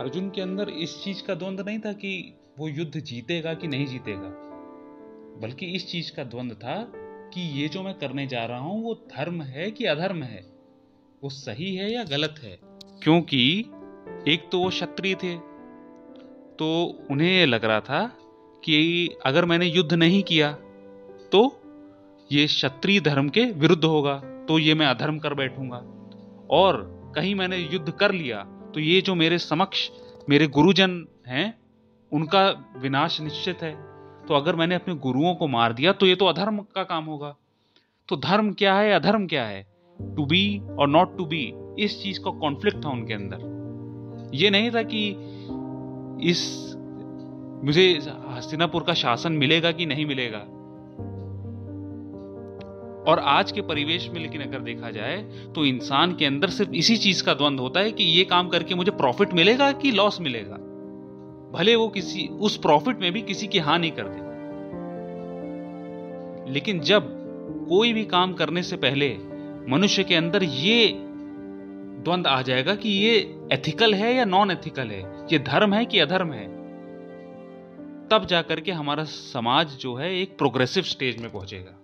अर्जुन के अंदर इस चीज़ का द्वंद नहीं था कि वो युद्ध जीतेगा कि नहीं जीतेगा, बल्कि इस चीज़ का द्वंद था कि ये जो मैं करने जा रहा हूँ, वो धर्म है कि अधर्म है? वो सही है या गलत है? क्योंकि एक तो वो क्षत्रिय थे तो उन्हें ये लग रहा था कि अगर मैंने युद्ध नहीं किया तो ये क्षत्रिय धर्म के विरुद्ध होगा तो ये मैं अधर्म कर बैठूँगा। और कहीं मैंने युद्ध कर लिया तो ये जो मेरे समक्ष मेरे गुरुजन हैं, उनका विनाश निश्चित है। तो अगर मैंने अपने गुरुओं को मार दिया तो ये तो अधर्म का काम होगा। तो धर्म क्या है, अधर्म क्या है? टू बी और नॉट टू बी इस चीज़ का कॉन्फ्लिक्ट था उनके अंदर। ये नहीं था कि इस, मुझे हस्तिनापुर का शासन मिलेगा कि नहीं मिलेगा। और आज के परिवेश में लेकिन अगर देखा जाए तो इंसान के अंदर सिर्फ़ इसी चीज़ का द्वंद होता है कि ये काम करके मुझे प्रॉफिट मिलेगा कि लॉस मिलेगा। भले वो किसी, उस प्रॉफिट में भी किसी की हानि कर दे। लेकिन जब कोई भी काम करने से पहले मनुष्य के अंदर ये द्वंद आ जाएगा कि ये एथिकल है या नॉन एथिकल है, ये धर्म है कि अधर्म है, तब जाकर के हमारा समाज जो है एक प्रोग्रेसिव स्टेज में पहुंचेगा।